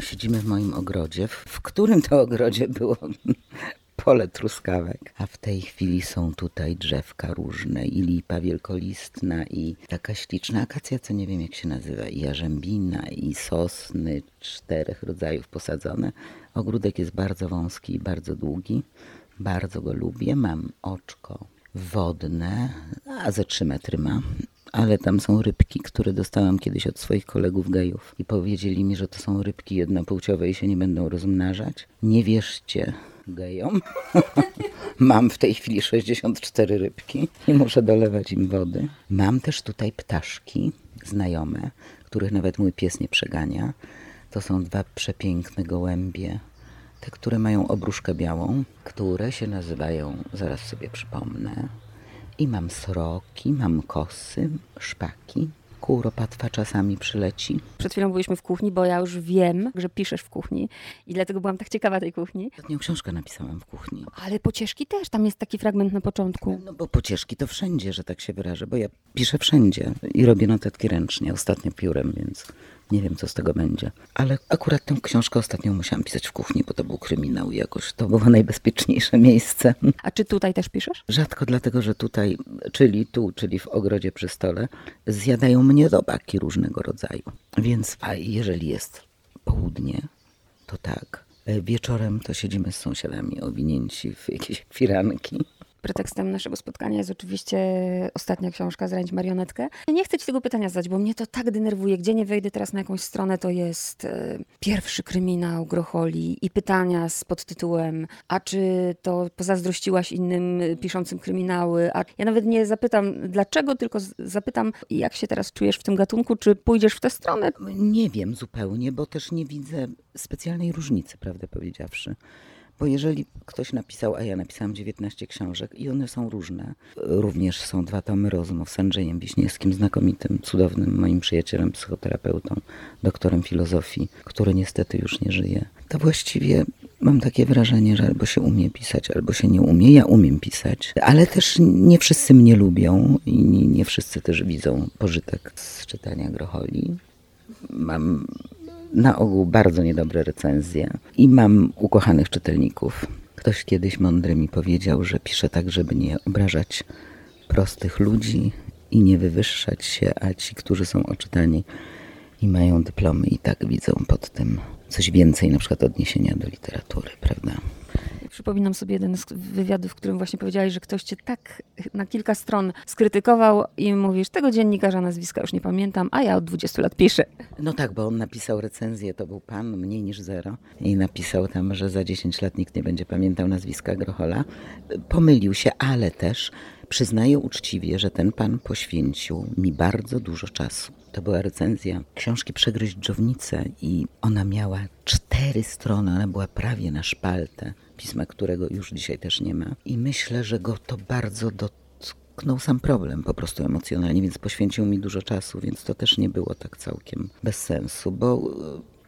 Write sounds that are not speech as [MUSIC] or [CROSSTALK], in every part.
siedzimy w moim ogrodzie, w, którym to ogrodzie było [LAUGHS] pole truskawek. A w tej chwili są tutaj drzewka różne i lipa wielkolistna i taka śliczna akacja, co nie wiem jak się nazywa, i jarzębina i sosny czterech rodzajów posadzone. Ogródek jest bardzo wąski i bardzo długi. Bardzo go lubię. Mam oczko wodne, a ze 3 metry ma. Ale tam są rybki, które dostałam kiedyś od swoich kolegów gejów i powiedzieli mi, że to są rybki jednopłciowe i się nie będą rozmnażać. Nie wierzcie gejom. [LAUGHS] Mam w tej chwili 64 rybki i muszę dolewać im wody. Mam też tutaj ptaszki znajome, których nawet mój pies nie przegania. To są dwa przepiękne gołębie, te, które mają obruszkę białą, które się nazywają, zaraz sobie przypomnę, i mam sroki, mam kosy, szpaki. Kółropatwa czasami przyleci. Przed chwilą byliśmy w kuchni, bo ja już wiem, że piszesz w kuchni i dlatego byłam tak ciekawa tej kuchni. Ostatnią książkę napisałam w kuchni. Ale pocieszki też, tam jest taki fragment na początku. No bo pocieszki to wszędzie, że tak się wyrażę, bo ja piszę wszędzie i robię notatki ręcznie, ostatnio piórem, więc nie wiem, co z tego będzie. Ale akurat tę książkę ostatnio musiałam pisać w kuchni, bo to był kryminał i jakoś to było [LAUGHS] najbezpieczniejsze miejsce. A czy tutaj też piszesz? Rzadko dlatego, że tutaj, czyli tu, czyli w ogrodzie przy stole, zjadają mnie robaki różnego rodzaju. Więc, a jeżeli jest południe, to tak. Wieczorem to siedzimy z sąsiadami owinięci w jakieś [LAUGHS] firanki. Pretekstem naszego spotkania jest oczywiście ostatnia książka Zranić marionetkę. Nie chcę ci tego pytania zadać, bo mnie to tak denerwuje. Gdzie nie wejdę teraz na jakąś stronę, to jest e, pierwszy kryminał Grocholi i pytania z podtytułem a czy to pozazdrościłaś innym e, piszącym kryminały? A ja nawet nie zapytam dlaczego, tylko zapytam jak się teraz czujesz w tym gatunku, czy pójdziesz w tę stronę? Nie wiem zupełnie, bo też nie widzę specjalnej różnicy, prawdę powiedziawszy. Bo jeżeli ktoś napisał, a ja napisałam 19 książek i one są różne. Również są dwa tomy rozmów z Andrzejem Wiśniewskim, znakomitym, cudownym moim przyjacielem, psychoterapeutą, doktorem filozofii, który niestety już nie żyje. To właściwie mam takie wrażenie, że albo się umie pisać, albo się nie umie. Ja umiem pisać, ale też nie wszyscy mnie lubią i nie, wszyscy też widzą pożytek z czytania Grocholi. Mam na ogół bardzo niedobre recenzje i mam ukochanych czytelników. Ktoś kiedyś mądry mi powiedział, że piszę tak, żeby nie obrażać prostych ludzi i nie wywyższać się, a ci, którzy są oczytani i mają dyplomy i tak widzą pod tym coś więcej, na przykład odniesienia do literatury, prawda? Przypominam sobie jeden z wywiadów, w którym właśnie powiedziałeś, że ktoś cię tak na kilka stron skrytykował i mówisz, tego dziennikarza nazwiska już nie pamiętam, a ja od 20 lat piszę. No tak, bo on napisał recenzję, to był pan, mniej niż zero, i napisał tam, że za 10 lat nikt nie będzie pamiętał nazwiska Grochola. Pomylił się, ale też przyznaję uczciwie, że ten pan poświęcił mi bardzo dużo czasu. To była recenzja książki Przegryźć dżownicę i ona miała cztery strony, ona była prawie na szpaltę, pisma którego już dzisiaj też nie ma. I myślę, że go to bardzo dotknął sam problem po prostu emocjonalnie, więc poświęcił mi dużo czasu, więc to też nie było tak całkiem bez sensu, bo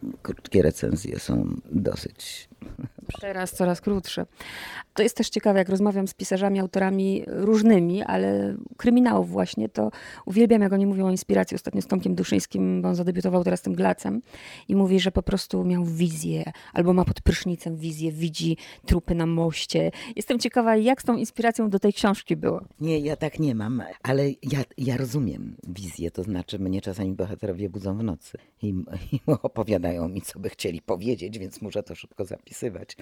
e, krótkie recenzje są dosyć Teraz coraz krótsze. To jest też ciekawe, jak rozmawiam z pisarzami, autorami różnymi, ale kryminałów właśnie, to uwielbiam, jak oni mówią o inspiracji. Ostatnio z Tomkiem Duszyńskim, bo on zadebiutował teraz tym Glacem i mówi, że po prostu miał wizję, albo ma pod prysznicem wizję, widzi trupy na moście. Jestem ciekawa, jak z tą inspiracją do tej książki było. Nie, ja tak nie mam, ale ja, ja rozumiem wizję, to znaczy mnie czasami bohaterowie budzą w nocy i, i [LAUGHS] opowiadają mi, co by chcieli powiedzieć, więc muszę to szybko zapisywać.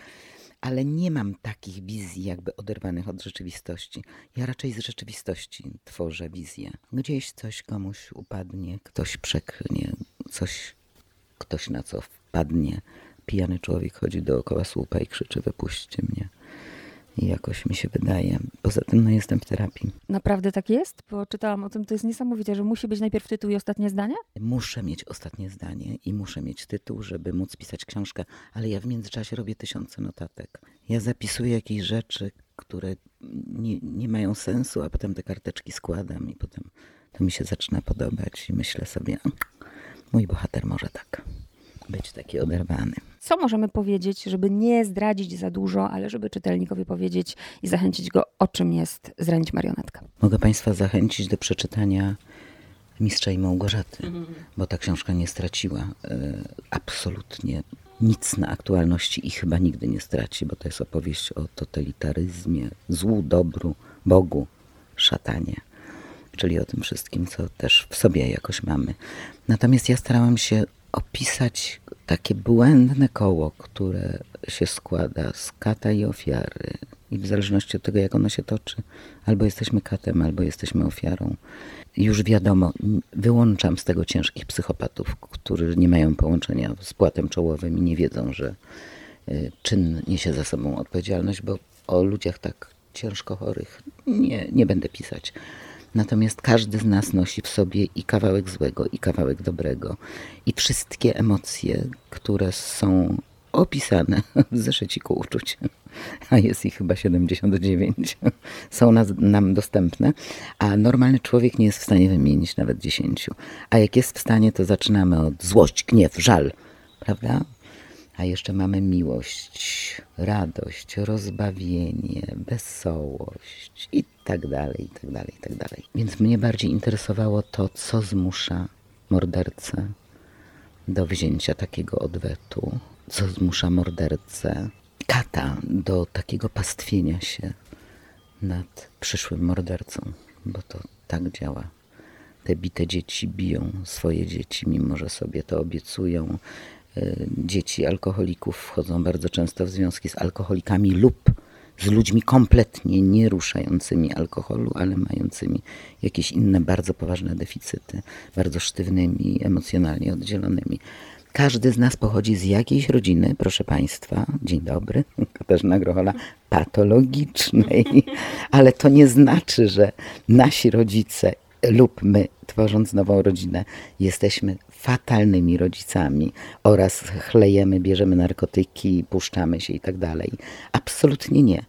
Ale nie mam takich wizji jakby oderwanych od rzeczywistości. Ja raczej z rzeczywistości tworzę wizję. Gdzieś coś komuś upadnie, ktoś przeknie, coś, ktoś na co wpadnie. Pijany człowiek chodzi dookoła słupa i krzyczy wypuśćcie mnie. I jakoś mi się wydaje. Poza tym no, jestem w terapii. Naprawdę tak jest? Bo czytałam o tym, to jest niesamowite, że musi być najpierw tytuł i ostatnie zdanie? Muszę mieć ostatnie zdanie i muszę mieć tytuł, żeby móc pisać książkę, ale ja w międzyczasie robię tysiące notatek. Ja zapisuję jakieś rzeczy, które nie, nie mają sensu, a potem te karteczki składam i potem to mi się zaczyna podobać i myślę sobie, "A, mój bohater może tak być taki oderwany. Co możemy powiedzieć, żeby nie zdradzić za dużo, ale żeby czytelnikowi powiedzieć i zachęcić go, o czym jest Zranić marionetkę? Mogę Państwa zachęcić do przeczytania Mistrza i Małgorzaty, bo ta książka nie straciła e, absolutnie nic na aktualności i chyba nigdy nie straci, bo to jest opowieść o totalitaryzmie, złu, dobru, Bogu, szatanie, czyli o tym wszystkim, co też w sobie jakoś mamy. Natomiast ja starałam się opisać takie błędne koło, które się składa z kata i ofiary. I w zależności od tego, jak ono się toczy, albo jesteśmy katem, albo jesteśmy ofiarą. Już wiadomo, wyłączam z tego ciężkich psychopatów, którzy nie mają połączenia z płatem czołowym i nie wiedzą, że y, czyn niesie za sobą odpowiedzialność, bo o ludziach tak ciężko chorych nie, nie będę pisać. Natomiast każdy z nas nosi w sobie i kawałek złego, i kawałek dobrego. I wszystkie emocje, które są opisane [LAUGHS] w zeszyciku uczuć, a jest ich chyba 79, [LAUGHS] są nas, nam dostępne, a normalny człowiek nie jest w stanie wymienić nawet 10. A jak jest w stanie, to zaczynamy od złość, gniew, żal, prawda? A jeszcze mamy miłość, radość, rozbawienie, wesołość i tak dalej, i tak dalej, i tak dalej. Więc mnie bardziej interesowało to, co zmusza mordercę do wzięcia takiego odwetu, co zmusza mordercę, kata do takiego pastwienia się nad przyszłym mordercą, bo to tak działa. Te bite dzieci biją swoje dzieci, mimo że sobie to obiecują. Y, dzieci alkoholików wchodzą bardzo często w związki z alkoholikami lub z ludźmi kompletnie nie ruszającymi alkoholu, ale mającymi jakieś inne bardzo poważne deficyty, bardzo sztywnymi, emocjonalnie oddzielonymi. Każdy z nas pochodzi z jakiejś rodziny, proszę Państwa, dzień dobry, [LAUGHS] Katarzyna Grochola, patologicznej, [LAUGHS] ale to nie znaczy, że nasi rodzice lub my, tworząc nową rodzinę, jesteśmy fatalnymi rodzicami oraz chlejemy, bierzemy narkotyki, puszczamy się i tak dalej. Absolutnie nie.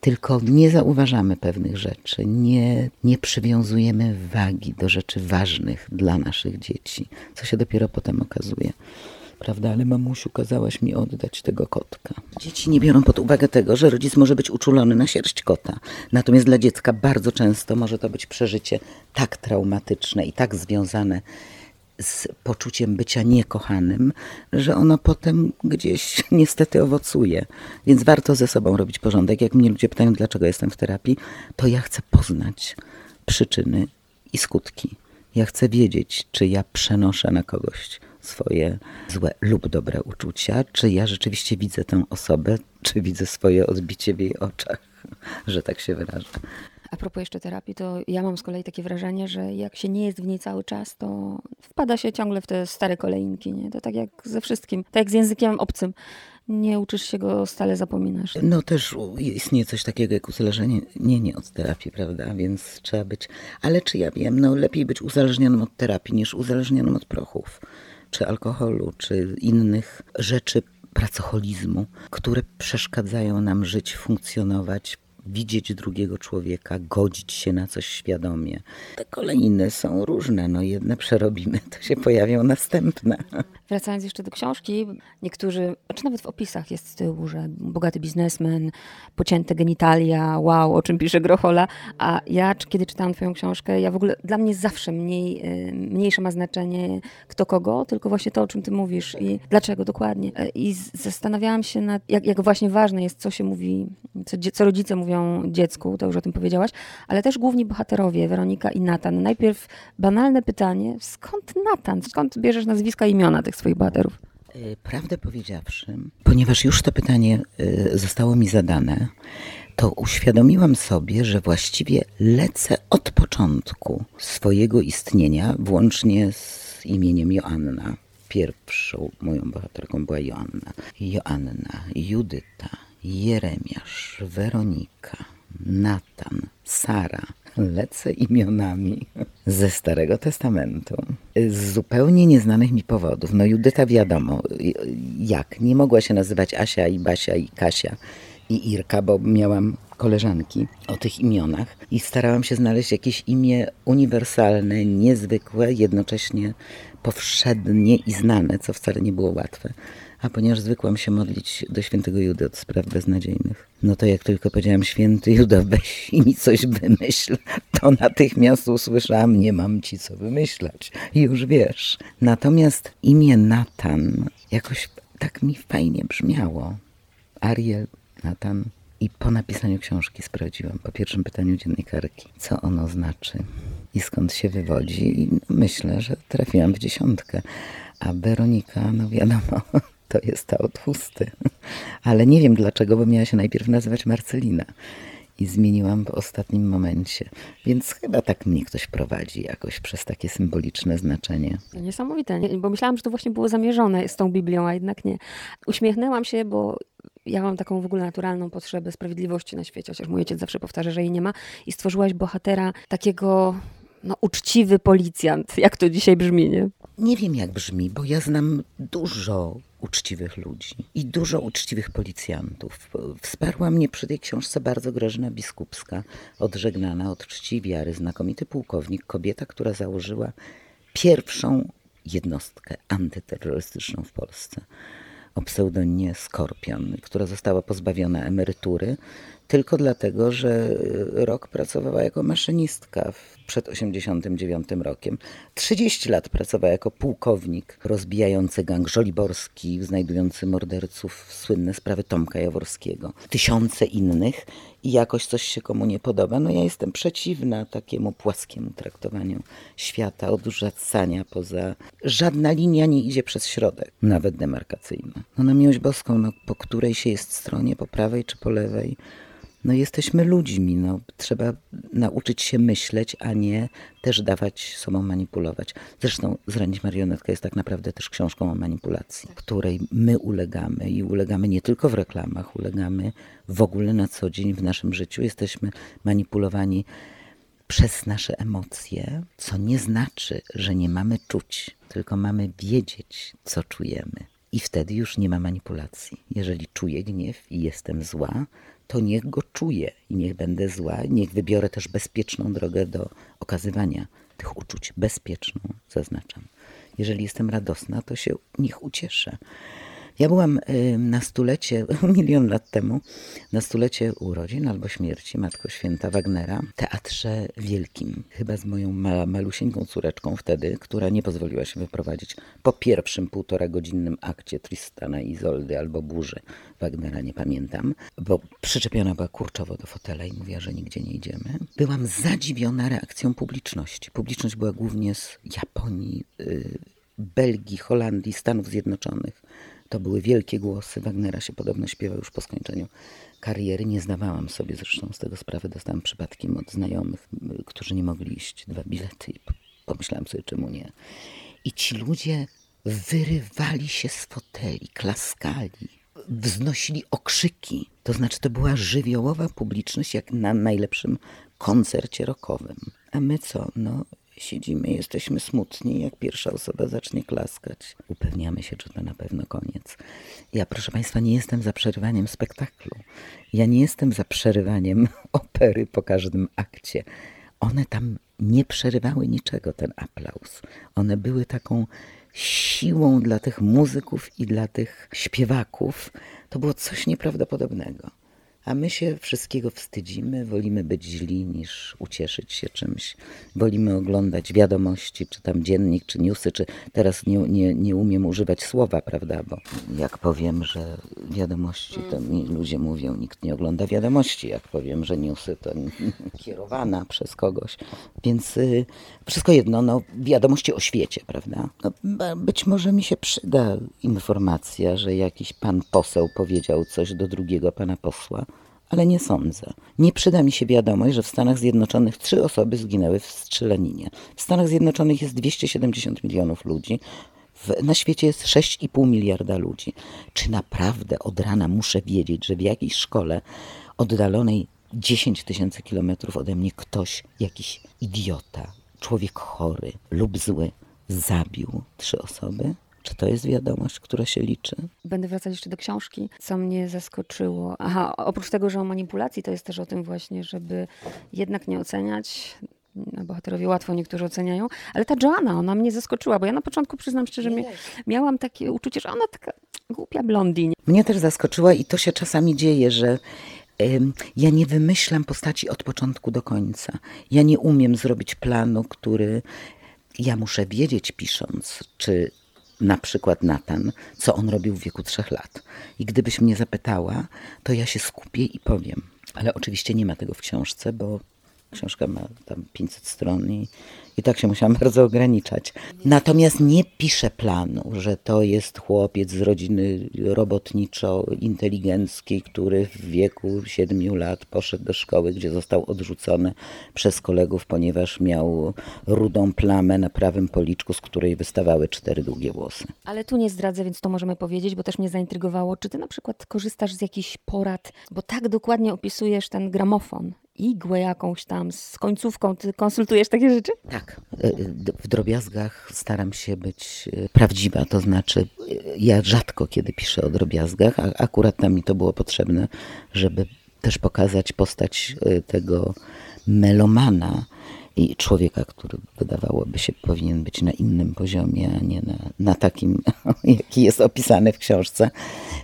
Tylko nie zauważamy pewnych rzeczy, nie, nie przywiązujemy wagi do rzeczy ważnych dla naszych dzieci, co się dopiero potem okazuje prawda? Ale mamusiu, kazałaś mi oddać tego kotka. Dzieci nie biorą pod uwagę tego, że rodzic może być uczulony na sierść kota. Natomiast dla dziecka bardzo często może to być przeżycie tak traumatyczne i tak związane z poczuciem bycia niekochanym, że ono potem gdzieś [LAUGHS] niestety owocuje. Więc warto ze sobą robić porządek. Jak mnie ludzie pytają, dlaczego jestem w terapii, to ja chcę poznać przyczyny i skutki. Ja chcę wiedzieć, czy ja przenoszę na kogoś swoje złe lub dobre uczucia, czy ja rzeczywiście widzę tę osobę, czy widzę swoje odbicie w jej oczach, [LAUGHS] że tak się wyrażę. A propos jeszcze terapii, to ja mam z kolei takie wrażenie, że jak się nie jest w niej cały czas, to wpada się ciągle w te stare kolejniki. Nie? To tak jak ze wszystkim, tak jak z językiem obcym. Nie uczysz się go, stale zapominasz. No też istnieje coś takiego jak uzależnienie nie, nie od terapii, prawda? Więc trzeba być. Ale czy ja wiem, no lepiej być uzależnionym od terapii niż uzależnionym od prochów czy alkoholu, czy innych rzeczy pracoholizmu, które przeszkadzają nam żyć, funkcjonować, widzieć drugiego człowieka, godzić się na coś świadomie. Te kolejne są różne, no jedne przerobimy, to się pojawią następne. Wracając jeszcze do książki, niektórzy, czy nawet w opisach jest z tyłu, że bogaty biznesmen, pocięte genitalia, wow, o czym pisze Grochola, a ja, kiedy czytałam twoją książkę, ja w ogóle, dla mnie zawsze mniej, y, mniejsze ma znaczenie kto kogo, tylko właśnie to, o czym ty mówisz i dlaczego dokładnie. E, I zastanawiałam się nad, jak, jak właśnie ważne jest, co się mówi, co, co rodzice mówią dziecku, to już o tym powiedziałaś, ale też główni bohaterowie, Weronika i Natan. Najpierw banalne pytanie, skąd Natan? Skąd bierzesz nazwiska i imiona tych swoich bohaterów? E, prawdę powiedziawszy, ponieważ już to pytanie e, zostało mi zadane, to uświadomiłam sobie, że właściwie lecę od początku swojego istnienia, włącznie z imieniem Joanna. Pierwszą moją bohaterką była Joanna. Joanna, Judyta, Jeremiasz, Weronika, Natan, Sara. Lecę imionami ze Starego Testamentu. Z zupełnie nieznanych mi powodów. No Judyta wiadomo, jak. Nie mogła się nazywać Asia i Basia i Kasia i Irka, bo miałam koleżanki o tych imionach i starałam się znaleźć jakieś imię uniwersalne, niezwykłe, jednocześnie powszednie i znane, co wcale nie było łatwe A ponieważ zwykłam się modlić do świętego Judy od spraw beznadziejnych, no to jak tylko powiedziałam święty Juda, weź i mi coś wymyśl, to natychmiast usłyszałam, nie mam ci co wymyślać. Już wiesz. Natomiast imię Natan jakoś tak mi fajnie brzmiało. Ariel, Natan. I po napisaniu książki sprawdziłam, po pierwszym pytaniu dziennikarki, co ono znaczy i skąd się wywodzi. I myślę, że trafiłam w dziesiątkę. A Weronika, no wiadomo, to jest ta od chusty. [LAUGHS] Ale nie wiem dlaczego, bo miała się najpierw nazywać Marcelina. I zmieniłam w ostatnim momencie. Więc chyba tak mnie ktoś prowadzi jakoś przez takie symboliczne znaczenie. Niesamowite, nie? bo myślałam, że to właśnie było zamierzone z tą Biblią, a jednak nie. Uśmiechnęłam się, bo ja mam taką w ogóle naturalną potrzebę sprawiedliwości na świecie, chociaż mój ojciec zawsze powtarza, że jej nie ma. I stworzyłaś bohatera takiego no, uczciwy policjant, jak to dzisiaj brzmi, nie? Nie wiem jak brzmi, bo ja znam dużo uczciwych ludzi i dużo uczciwych policjantów. Wsparła mnie przy tej książce bardzo Grażyna Biskupska, odżegnana od czci wiary, znakomity pułkownik, kobieta, która założyła pierwszą jednostkę antyterrorystyczną w Polsce o pseudonimie Skorpion, która została pozbawiona emerytury tylko dlatego, że rok pracowała jako maszynistka przed 89 rokiem. 30 lat pracowała jako pułkownik rozbijający gang żoliborski, znajdujący morderców, słynne sprawy Tomka Jaworskiego. Tysiące innych i jakoś coś się komu nie podoba. No ja jestem przeciwna takiemu płaskiemu traktowaniu świata, odrzucania poza... Żadna linia nie idzie przez środek, nawet demarkacyjna. No na miłość boską, no, po której się jest stronie, po prawej czy po lewej, no jesteśmy ludźmi, no, trzeba nauczyć się myśleć, a nie też dawać sobą manipulować. Zresztą Zranić marionetkę jest tak naprawdę też książką o manipulacji, której my ulegamy i ulegamy nie tylko w reklamach, ulegamy w ogóle na co dzień w naszym życiu. Jesteśmy manipulowani przez nasze emocje, co nie znaczy, że nie mamy czuć, tylko mamy wiedzieć, co czujemy. I wtedy już nie ma manipulacji. Jeżeli czuję gniew i jestem zła, to niech go czuję i niech będę zła, niech wybiorę też bezpieczną drogę do okazywania tych uczuć. Bezpieczną, zaznaczam. Jeżeli jestem radosna, to się niech ucieszę. Ja byłam y, na stulecie, [LAUGHS] milion lat temu, na stulecie urodzin albo śmierci Matko Święta Wagnera w Teatrze Wielkim. Chyba z moją ma malusieńką córeczką wtedy, która nie pozwoliła się wyprowadzić po pierwszym półtora godzinnym akcie Tristana Izoldy albo Burzy Wagnera, nie pamiętam, bo przyczepiona była kurczowo do fotela i mówiła, że nigdzie nie idziemy. Byłam zadziwiona reakcją publiczności. Publiczność była głównie z Japonii, y, Belgii, Holandii, Stanów Zjednoczonych. To były wielkie głosy. Wagnera się podobno śpiewał już po skończeniu kariery. Nie zdawałam sobie zresztą z tego sprawy. Dostałam przypadkiem od znajomych, którzy nie mogli iść. Dwa bilety i pomyślałam sobie, czemu nie. I ci ludzie wyrywali się z foteli, klaskali, wznosili okrzyki. To znaczy, to była żywiołowa publiczność, jak na najlepszym koncercie rockowym. A my co? No, siedzimy, jesteśmy smutni, jak pierwsza osoba zacznie klaskać. Upewniamy się, czy to na pewno koniec. Ja, proszę Państwa, nie jestem za przerywaniem spektaklu. Ja nie jestem za przerywaniem [LAUGHS] opery po każdym akcie. One tam nie przerywały niczego, ten aplauz. One były taką siłą dla tych muzyków i dla tych śpiewaków. To było coś nieprawdopodobnego. A my się wszystkiego wstydzimy, wolimy być źli niż ucieszyć się czymś. Wolimy oglądać wiadomości, czy tam dziennik, czy newsy, czy teraz nie, nie, nie umiem używać słowa, prawda? Bo jak powiem, że wiadomości, to mi ludzie mówią, nikt nie ogląda wiadomości. Jak powiem, że newsy, to [LAUGHS] kierowana przez kogoś. Więc y, wszystko jedno, no, wiadomości o świecie, prawda? No, być może mi się przyda informacja, że jakiś pan poseł powiedział coś do drugiego pana posła ale nie sądzę. Nie przyda mi się wiadomość, że w Stanach Zjednoczonych trzy osoby zginęły w strzelaninie. W Stanach Zjednoczonych jest 270 milionów ludzi, w, na świecie jest 6,5 miliarda ludzi. Czy naprawdę od rana muszę wiedzieć, że w jakiejś szkole oddalonej 10 tysięcy kilometrów ode mnie ktoś, jakiś idiota, człowiek chory lub zły, zabił trzy osoby? Czy to jest wiadomość, która się liczy? Będę wracać jeszcze do książki, co mnie zaskoczyło. Aha, oprócz tego, że o manipulacji, to jest też o tym właśnie, żeby jednak nie oceniać no, bohaterowie łatwo niektórzy oceniają, ale ta Joanna, ona mnie zaskoczyła, bo ja na początku przyznam szczerze, mia miałam takie uczucie, że ona taka głupia blondyn. Mnie też zaskoczyła i to się czasami dzieje, że ja nie wymyślam postaci od początku do końca. Ja nie umiem zrobić planu, który ja muszę wiedzieć pisząc, czy na przykład Natan, co on robił w wieku trzech lat. I gdybyś mnie zapytała, to ja się skupię i powiem. Ale oczywiście nie ma tego w książce, bo książka ma tam 500 stron i i tak się musiałam [LAUGHS] bardzo ograniczać. Natomiast nie piszę planu, że to jest chłopiec z rodziny robotniczo-inteligenckiej, który w wieku 7 lat poszedł do szkoły, gdzie został odrzucony przez kolegów, ponieważ miał rudą plamę na prawym policzku, z której wystawały cztery długie włosy. Ale tu nie zdradzę, więc to możemy powiedzieć, bo też mnie zaintrygowało. Czy ty na przykład korzystasz z jakichś porad, bo tak dokładnie opisujesz ten gramofon igłę jakąś tam z końcówką. Ty konsultujesz takie rzeczy? Tak. E, w drobiazgach staram się być e, prawdziwa, to znaczy e, ja rzadko kiedy piszę o drobiazgach, a akurat tam mi to było potrzebne, żeby też pokazać postać tego melomana i człowieka, który wydawałoby się powinien być na innym poziomie, a nie na, na takim, [LAUGHS] jaki jest opisany w książce,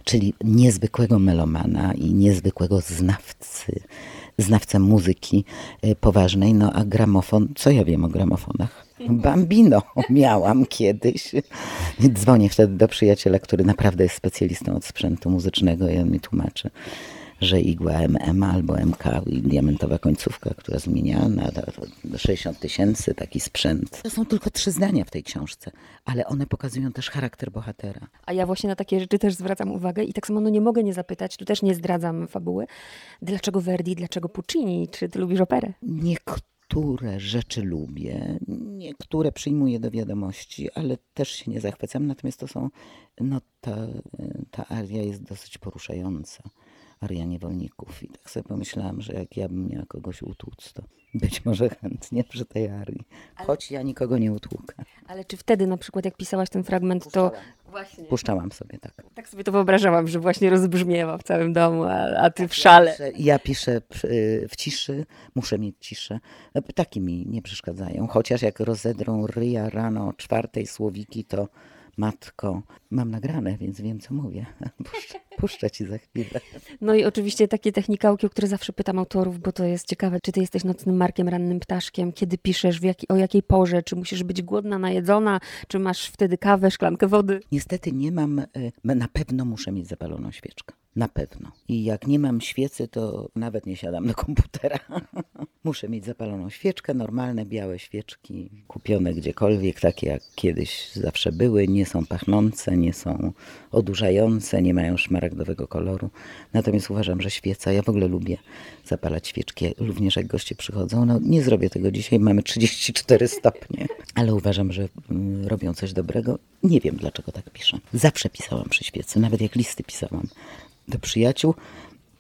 czyli niezwykłego melomana i niezwykłego znawcy znawcę muzyki y, poważnej, no a gramofon, co ja wiem o gramofonach? Bambino [LAUGHS] miałam kiedyś. Dzwonię wtedy do przyjaciela, który naprawdę jest specjalistą od sprzętu muzycznego i on mi tłumaczy że igła MM albo MK i diamentowa końcówka, która zmienia na 60 tysięcy taki sprzęt. To są tylko trzy zdania w tej książce, ale one pokazują też charakter bohatera. A ja właśnie na takie rzeczy też zwracam uwagę i tak samo no nie mogę nie zapytać, tu też nie zdradzam fabuły, dlaczego Verdi, dlaczego Puccini, czy ty lubisz operę? Niektóre rzeczy lubię, niektóre przyjmuję do wiadomości, ale też się nie zachwycam. Natomiast to są, no ta, ta aria jest dosyć poruszająca. Aria Niewolników. I tak sobie pomyślałam, że jak ja bym miała kogoś utłuc, to być może chętnie przy tej arii. Choć ja nikogo nie utłukę. Ale czy wtedy na przykład jak pisałaś ten fragment, Puszczałam. to... Właśnie. Puszczałam sobie, tak. Tak sobie to wyobrażałam, że właśnie rozbrzmiewa w całym domu, a, a ty w szale. Ja piszę, ja piszę w ciszy, muszę mieć ciszę. Ptaki mi nie przeszkadzają, chociaż jak rozedrą ryja rano o czwartej słowiki, to matko, mam nagrane, więc wiem, co mówię. [LAUGHS] Puszczę, puszczę ci za chwilę. No i oczywiście takie technikałki, o które zawsze pytam autorów, bo to jest ciekawe, czy ty jesteś nocnym markiem, rannym ptaszkiem, kiedy piszesz, o jakiej porze, czy musisz być głodna, najedzona, czy masz wtedy kawę, szklankę wody? Niestety nie mam, e, na pewno muszę mieć zapaloną świeczkę. Na pewno. I jak nie mam świecy, to nawet nie siadam do komputera. [LAUGHS] Muszę mieć zapaloną świeczkę, normalne białe świeczki, kupione gdziekolwiek, takie jak kiedyś zawsze były. Nie są pachnące, nie są odurzające, nie mają szmaragdowego koloru. Natomiast uważam, że świeca, ja w ogóle lubię zapalać świeczki, również jak goście przychodzą. No nie zrobię tego dzisiaj, mamy 34 stopnie, ale uważam, że mm, robią coś dobrego. Nie wiem, dlaczego tak piszę. Zawsze pisałam przy świecy, nawet jak listy pisałam do przyjaciół,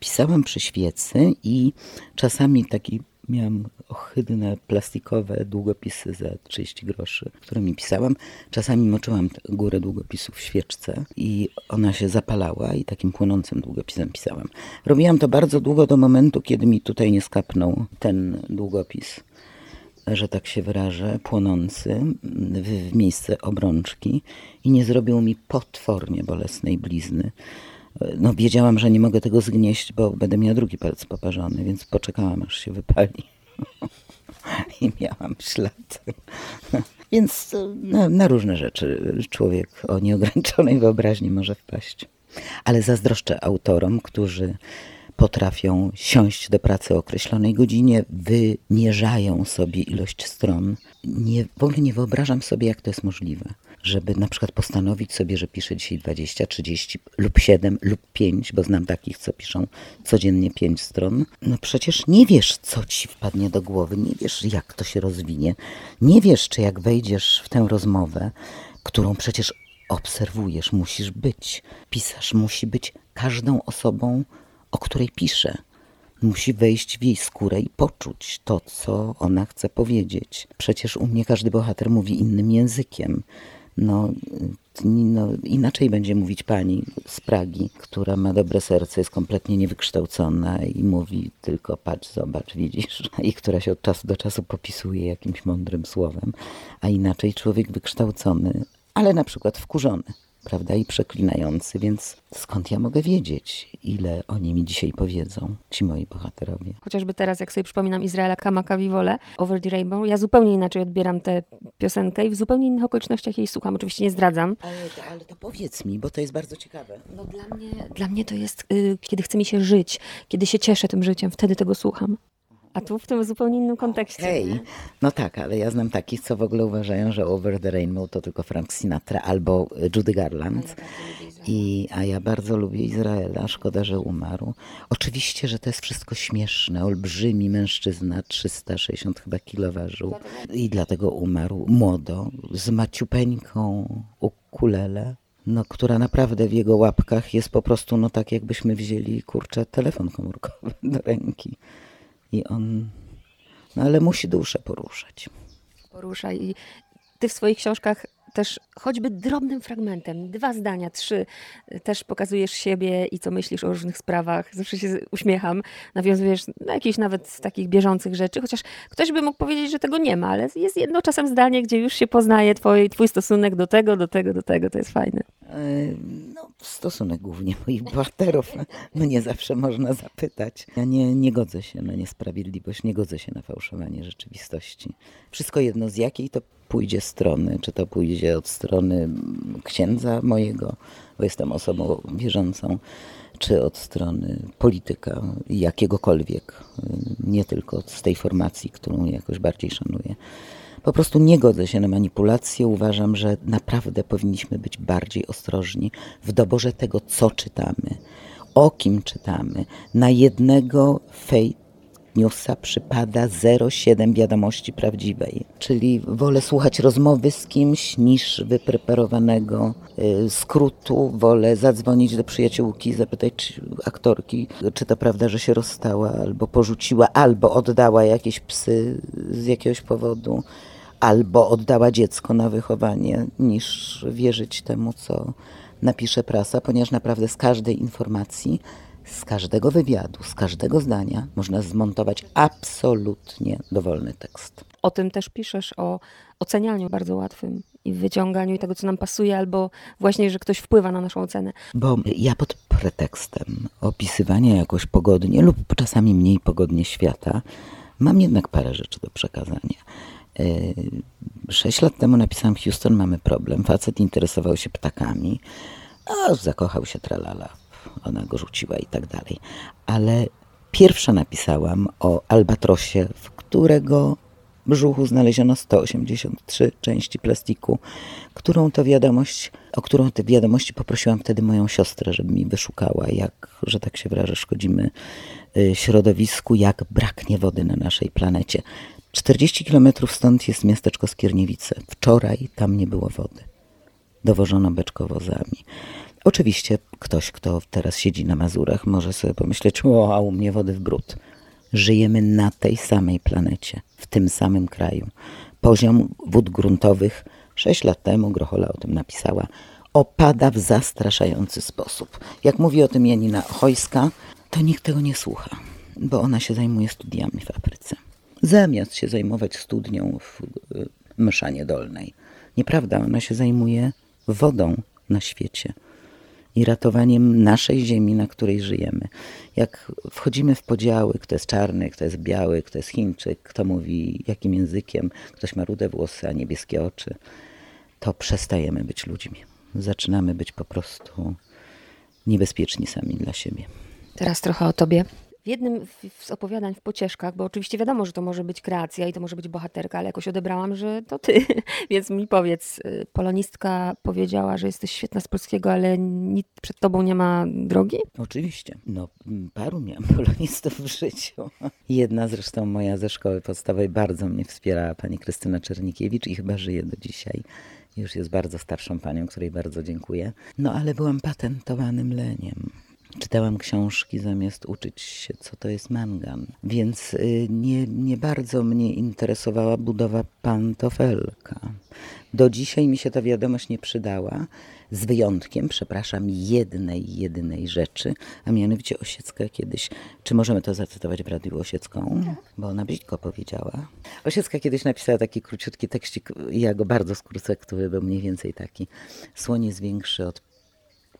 pisałam przy świecy i czasami taki miałam ohydne, plastikowe długopisy za 30 groszy, którymi pisałam. Czasami moczyłam górę długopisu w świeczce i ona się zapalała i takim płonącym długopisem pisałam. Robiłam to bardzo długo do momentu, kiedy mi tutaj nie skapnął ten długopis że tak się wyrażę, płonący w, w miejsce obrączki i nie zrobił mi potwornie bolesnej blizny no wiedziałam, że nie mogę tego zgnieść, bo będę miała drugi palec poparzony, więc poczekałam, aż się wypali. [LAUGHS] I miałam ślad. [LAUGHS] Więc na, na, różne rzeczy człowiek o nieograniczonej wyobraźni może wpaść. Ale zazdroszczę autorom, którzy potrafią siąść do pracy o określonej godzinie, wymierzają sobie ilość stron. Nie, w ogóle nie wyobrażam sobie, jak to jest możliwe żeby na przykład postanowić sobie, że piszę dzisiaj 20, 30 lub 7 lub 5, bo znam takich, co piszą codziennie 5 stron. No przecież nie wiesz, co ci wpadnie do głowy, nie wiesz, jak to się rozwinie, nie wiesz, czy jak wejdziesz w tę rozmowę, którą przecież obserwujesz, musisz być. Pisarz musi być każdą osobą, o której pisze. Musi wejść w jej skórę i poczuć to, co ona chce powiedzieć. Przecież u mnie każdy bohater mówi innym językiem no, no, inaczej będzie mówić pani z Pragi, która ma dobre serce, jest kompletnie niewykształcona i mówi tylko patrz, zobacz, widzisz, [LAUGHS] i która się od czasu do czasu popisuje jakimś mądrym słowem, a inaczej człowiek wykształcony, ale na przykład wkurzony prawda, i przeklinający, więc skąd ja mogę wiedzieć, ile oni mi dzisiaj powiedzą, ci moi bohaterowie. Chociażby teraz, jak sobie przypominam Izraela Kamaka Vivole, Over the Rainbow, ja zupełnie inaczej odbieram tę piosenkę i w zupełnie innych okolicznościach jej słucham. Oczywiście nie zdradzam. Ale, ale to powiedz mi, bo to jest bardzo ciekawe. No dla mnie, dla mnie to jest, y, kiedy chce mi się żyć, kiedy się cieszę tym życiem, wtedy tego słucham. A tu w tym zupełnie innym kontekście. Hej, no tak, ale ja znam takich, co w ogóle uważają, że Over the Rainbow to tylko Frank Sinatra albo Judy Garland. I, a ja bardzo lubię Izraela, szkoda, że umarł. Oczywiście, że to jest wszystko śmieszne. Olbrzymi mężczyzna, 360 chyba kilo ważył. I dlatego umarł młodo, z maciupeńką ukulele. No, która naprawdę w jego łapkach jest po prostu, no tak jakbyśmy wzięli, kurczę, telefon komórkowy do ręki. I on, no ale musi duszę poruszać. Porusza i ty w swoich książkach też choćby drobnym fragmentem, dwa zdania, trzy, też pokazujesz siebie i co myślisz o różnych sprawach. Zawsze się uśmiecham, nawiązujesz na jakieś nawet takich bieżących rzeczy, chociaż ktoś by mógł powiedzieć, że tego nie ma, ale jest jedno czasem zdanie, gdzie już się poznaje twój, twój stosunek do tego, do tego, do tego, to jest fajne. E, no, stosunek głównie moich bohaterów. [LAUGHS] Mnie zawsze można zapytać. Ja nie, nie godzę się na niesprawiedliwość, nie godzę się na fałszowanie rzeczywistości. Wszystko jedno z jakiej to pójdzie strony, czy to pójdzie od strony księdza mojego, bo jestem osobą wierzącą, czy od strony polityka jakiegokolwiek, nie tylko z tej formacji, którą jakoś bardziej szanuję. Po prostu nie godzę się na manipulację. Uważam, że naprawdę powinniśmy być bardziej ostrożni w doborze tego, co czytamy, o kim czytamy. Na jednego fake newsa przypada 0,7 wiadomości prawdziwej. Czyli wolę słuchać rozmowy z kimś niż wypreparowanego y, skrótu. Wolę zadzwonić do przyjaciółki, zapytać czy, aktorki, czy to prawda, że się rozstała, albo porzuciła, albo oddała jakieś psy z jakiegoś powodu, albo oddała dziecko na wychowanie, niż wierzyć temu, co napisze prasa, ponieważ naprawdę z każdej informacji z każdego wywiadu, z każdego zdania można zmontować absolutnie dowolny tekst. O tym też piszesz, o ocenianiu bardzo łatwym i wyciąganiu tego, co nam pasuje, albo właśnie, że ktoś wpływa na naszą ocenę. Bo ja pod pretekstem opisywania jakoś pogodnie lub czasami mniej pogodnie świata, mam jednak parę rzeczy do przekazania. E, sześć lat temu napisałam Houston, mamy problem. Facet interesował się ptakami, a zakochał się tralala ona go rzuciła i tak dalej. Ale pierwsza napisałam o albatrosie, w którego brzuchu znaleziono 183 części plastiku, którą to wiadomość, o którą te wiadomości poprosiłam wtedy moją siostrę, żeby mi wyszukała, jak, że tak się wyrażę, szkodzimy y, środowisku, jak braknie wody na naszej planecie. 40 kilometrów stąd jest miasteczko Skierniewice. Wczoraj tam nie było wody. Dowożono beczkowozami. Oczywiście ktoś, kto teraz siedzi na Mazurach, może sobie pomyśleć, o, a u mnie wody w brud. Żyjemy na tej samej planecie, w tym samym kraju. Poziom wód gruntowych, sześć lat temu Grochola o tym napisała, opada w zastraszający sposób. Jak mówi o tym Janina Chojska, to nikt tego nie słucha, bo ona się zajmuje studiami w Afryce. Zamiast się zajmować studnią w Myszanie Dolnej. Nieprawda, ona się zajmuje wodą na świecie i ratowaniem naszej ziemi, na której żyjemy. Jak wchodzimy w podziały, kto jest czarny, kto jest biały, kto jest Chińczyk, kto mówi jakim językiem, ktoś ma rude włosy, a niebieskie oczy, to przestajemy być ludźmi. Zaczynamy być po prostu niebezpieczni sami dla siebie. Teraz trochę o tobie. W jednym z opowiadań w pocieszkach, bo oczywiście wiadomo, że to może być kreacja i to może być bohaterka, ale jakoś odebrałam, że to ty. [LAUGHS] Więc mi powiedz, y, polonistka powiedziała, że jesteś świetna z polskiego, ale nic przed tobą nie ma drogi? Oczywiście. No, paru miałam [LAUGHS] polonistów w życiu. Jedna zresztą moja ze szkoły podstawowej bardzo mnie wspierała, pani Krystyna Czernikiewicz i chyba żyje do dzisiaj. Już jest bardzo starszą panią, której bardzo dziękuję. No ale byłam patentowanym leniem Czytałam książki zamiast uczyć się, co to jest mangan. Więc y, nie, nie bardzo mnie interesowała budowa pantofelka. Do dzisiaj mi się ta wiadomość nie przydała, z wyjątkiem, przepraszam, jednej, jedynej rzeczy, a mianowicie Osiecka kiedyś, czy możemy to zacytować w Radiu Osiecką? Bo ona brzydko powiedziała. Osiecka kiedyś napisała taki króciutki tekścik, ja go bardzo skrócę, który był mniej więcej taki. Słoń jest większy od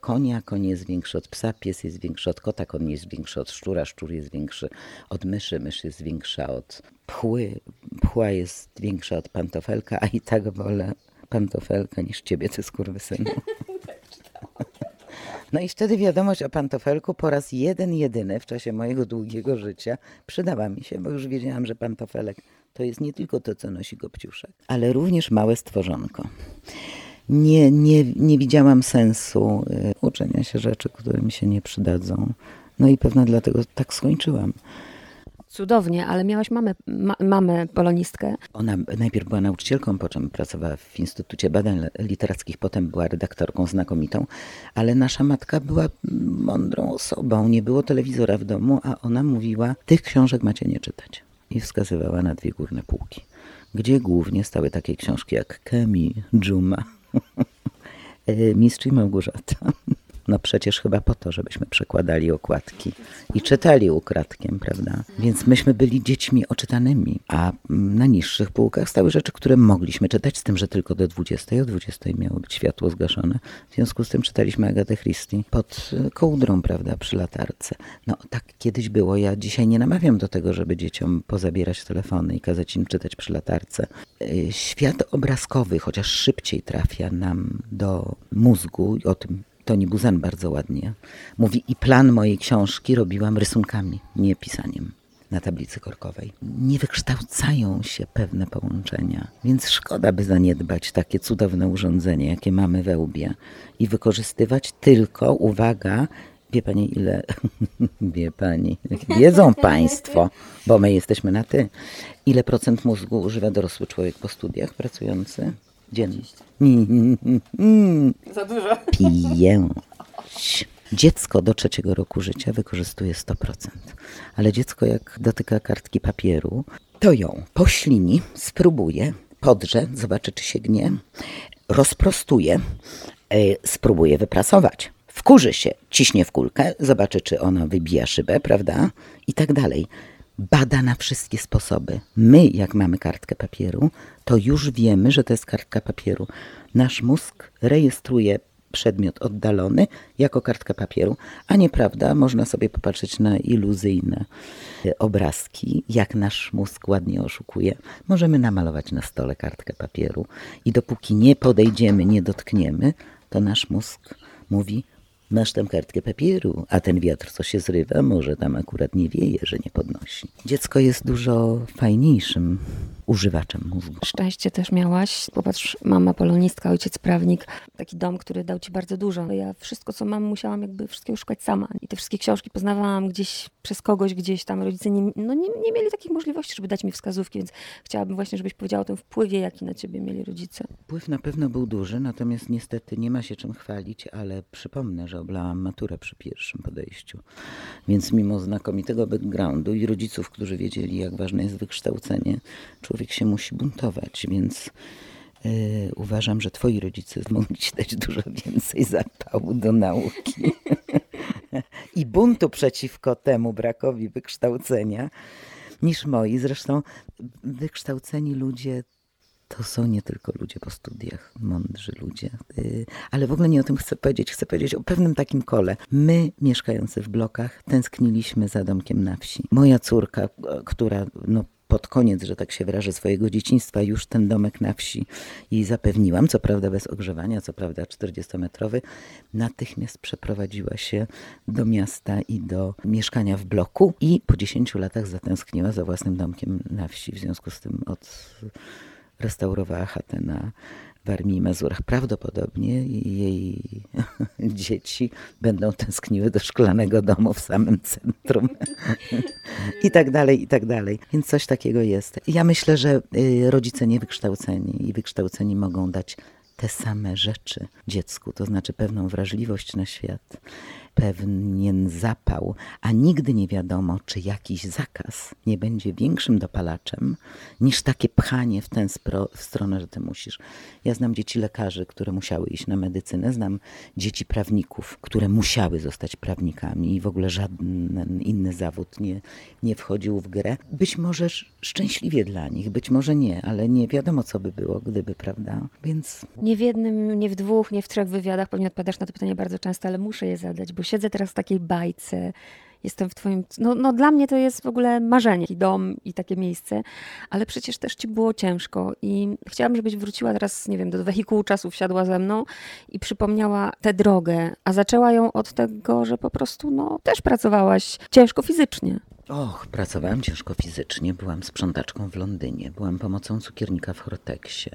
konia, koń jest większy od psa, pies jest większy od kota, koń jest większy od szczura, szczur jest większy od myszy, mysz jest większa od pchły, pchła jest większa od pantofelka, a i tak wolę pantofelka niż ciebie, ty skurwysynu. [LAUGHS] No i wtedy wiadomość o pantofelku po raz jeden, jedyny w czasie mojego długiego życia przydała mi się, bo już wiedziałam, że pantofelek to jest nie tylko to, co nosi Gopciuszek, ale również małe stworzonko. Nie, nie, nie widziałam sensu y, uczenia się rzeczy, które mi się nie przydadzą. No i pewno dlatego tak skończyłam. Cudownie, ale miałaś mamę, ma, mamę polonistkę. Ona najpierw była nauczycielką, po czym pracowała w Instytucie Badań Literackich, potem była redaktorką znakomitą, ale nasza matka była mądrą osobą. Nie było telewizora w domu, a ona mówiła: Tych książek macie nie czytać. I wskazywała na dwie górne półki, gdzie głównie stały takie książki jak Kemi, Dżuma, [LAUGHS] Mistrz i Małgorzata. No przecież chyba po to, żebyśmy przekładali okładki i czytali ukradkiem, prawda? Więc myśmy byli dziećmi oczytanymi, a na niższych półkach stały rzeczy, które mogliśmy czytać, z tym, że tylko do 20. O 20 miało być światło zgaszone. W związku z tym czytaliśmy Agatę Christie pod kołdrą, prawda, przy latarce. No tak kiedyś było. Ja dzisiaj nie namawiam do tego, żeby dzieciom pozabierać telefony i kazać im czytać przy latarce. Świat obrazkowy, chociaż szybciej trafia nam do mózgu, o tym Toni Buzan bardzo ładnie mówi i plan mojej książki robiłam rysunkami, nie pisaniem na tablicy korkowej. Nie wykształcają się pewne połączenia, więc szkoda by zaniedbać takie cudowne urządzenie, jakie mamy we łbie i wykorzystywać tylko, uwaga, wie pani ile, [LAUGHS] wie pani, wiedzą [LAUGHS] państwo, bo my jesteśmy na ty, ile procent mózgu używa dorosły człowiek po studiach pracujący? Dziennie. Za dużo. Pięć. Dziecko do trzeciego roku życia wykorzystuje 100%, ale dziecko jak dotyka kartki papieru, to ją poślini, spróbuje, podrze, zobaczy czy się gnie, rozprostuje, e, spróbuje wyprasować. Wkurzy się, ciśnie w kulkę, zobaczy czy ona wybija szybę, prawda? I tak dalej bada na wszystkie sposoby. My, jak mamy kartkę papieru, to już wiemy, że to jest kartka papieru. Nasz mózg rejestruje przedmiot oddalony jako kartka papieru, a nieprawda, można sobie popatrzeć na iluzyjne obrazki, jak nasz mózg ładnie oszukuje. Możemy namalować na stole kartkę papieru i dopóki nie podejdziemy, nie dotkniemy, to nasz mózg mówi: masz tam kartkę papieru, a ten wiatr, co się zrywa, może tam akurat nie wieje, że nie podnosi. Dziecko jest dużo fajniejszym używaczem mózgu. Szczęście też miałaś. Popatrz, mama polonistka, ojciec prawnik. Taki dom, który dał ci bardzo dużo. Ja wszystko, co mam, musiałam jakby wszystkiego szukać sama. I te wszystkie książki poznawałam gdzieś przez kogoś, gdzieś tam. Rodzice nie, no nie, nie mieli takich możliwości, żeby dać mi wskazówki, więc chciałabym właśnie, żebyś powiedziała o tym wpływie, jaki na ciebie mieli rodzice. Wpływ na pewno był duży, natomiast niestety nie ma się czym chwalić, ale przypomnę, że oblałam maturę przy pierwszym podejściu. Więc mimo znakomitego backgroundu i rodziców, którzy wiedzieli, jak ważne jest wykształcenie, człowiek się musi buntować, więc yy, uważam, że twoi rodzice mogli ci dać dużo więcej zapału do nauki [LAUGHS] i buntu przeciwko temu brakowi wykształcenia niż moi. Zresztą wykształceni ludzie to są nie tylko ludzie po studiach, mądrzy ludzie. Y, ale w ogóle nie o tym chcę powiedzieć. Chcę powiedzieć o pewnym takim kole. My, mieszkający w blokach, tęskniliśmy za domkiem na wsi. Moja córka, która no, pod koniec, że tak się wyrażę, swojego dzieciństwa już ten domek na wsi jej zapewniłam, co prawda bez ogrzewania, co prawda 40-metrowy, natychmiast przeprowadziła się do miasta i do mieszkania w bloku i po 10 latach zatęskniła za własnym domkiem na wsi. W związku z tym od restaurowała chatę na Warmii i Mazurach. Prawdopodobnie jej [LAUGHS] dzieci będą tęskniły do szklanego domu w samym centrum. I tak dalej, i tak dalej. Więc coś takiego jest. Ja myślę, że y, rodzice niewykształceni i wykształceni mogą dać te same rzeczy dziecku, to znaczy pewną wrażliwość na świat, pewien zapał, a nigdy nie wiadomo, czy jakiś zakaz nie będzie większym dopalaczem niż takie pchanie w tę stronę, że ty musisz. Ja znam dzieci lekarzy, które musiały iść na medycynę, znam dzieci prawników, które musiały zostać prawnikami i w ogóle żaden inny zawód nie, nie wchodził w grę. Być może sz- szczęśliwie dla nich, być może nie, ale nie wiadomo, co by było, gdyby, prawda? Więc Nie w jednym, nie w dwóch, nie w trzech wywiadach, pewnie odpowiadasz na to pytanie bardzo często, ale muszę je zadać, bo siedzę teraz w takiej bajce, jestem w twoim... No, no dla mnie to jest w ogóle marzenie, taki dom i takie miejsce, ale przecież też ci było ciężko i chciałam, żebyś wróciła teraz, nie wiem, do wehikułu czasu, wsiadła ze mną i przypomniała tę drogę, a zaczęła ją od tego, że po prostu, no, też pracowałaś ciężko fizycznie. Och, pracowałam ciężko fizycznie. Byłam sprzątaczką w Londynie, byłam pomocą cukiernika w Horteksie,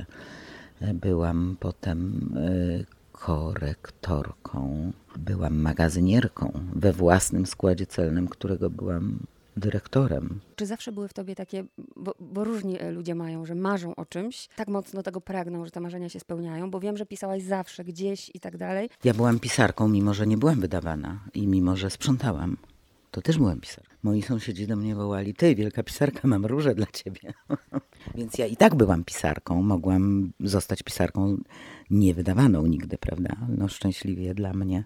E, byłam potem e, korektorką, byłam magazynierką we własnym składzie celnym, którego byłam dyrektorem. Czy zawsze były w tobie takie, bo, bo różni e, ludzie mają, że marzą o czymś, tak mocno tego pragną, że te marzenia się spełniają, bo wiem, że pisałaś zawsze gdzieś i tak dalej. Ja byłam pisarką, mimo że nie byłam wydawana i mimo że sprzątałam. To też byłam pisarką. Moi sąsiedzi do mnie wołali, ty wielka pisarka, mam róże dla ciebie. [LAUGHS] Więc ja i tak byłam pisarką, mogłam zostać pisarką niewydawaną nigdy, prawda? No szczęśliwie dla mnie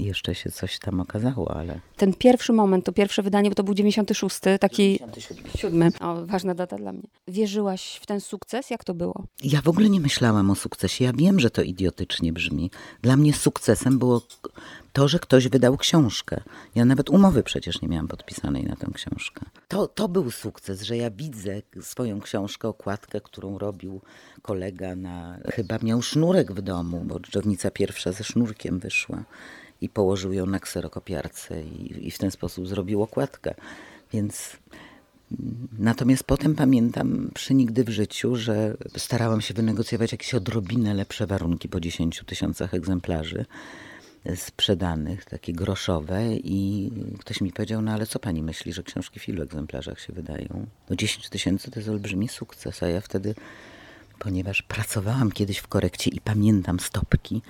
jeszcze się coś tam okazało, ale... Ten pierwszy moment, to pierwsze wydanie, bo to był 96, taki siódmy. O, ważna data dla mnie. Wierzyłaś w ten sukces? Jak to było? Ja w ogóle nie myślałam o sukcesie. Ja wiem, że to idiotycznie brzmi. Dla mnie sukcesem było to, że ktoś wydał książkę. Ja nawet umowy przecież nie miałam podpisanej na tę książkę. To, to był sukces, że ja widzę swoją książkę, okładkę, którą robił kolega na... Chyba miał sznurek w domu, bo dżdżownica pierwsza ze sznurkiem wyszła i położył ją na kserokopiarce i, i w ten sposób zrobił okładkę. Więc Natomiast potem pamiętam przy nigdy w życiu, że starałam się wynegocjować jakieś odrobinę lepsze warunki po 10 tysiącach egzemplarzy sprzedanych, takie groszowe i ktoś mi powiedział, no ale co pani myśli, że książki w ilu egzemplarzach się wydają? No 10 tysięcy to jest olbrzymi sukces, a ja wtedy, ponieważ pracowałam kiedyś w korekcie i pamiętam stopki,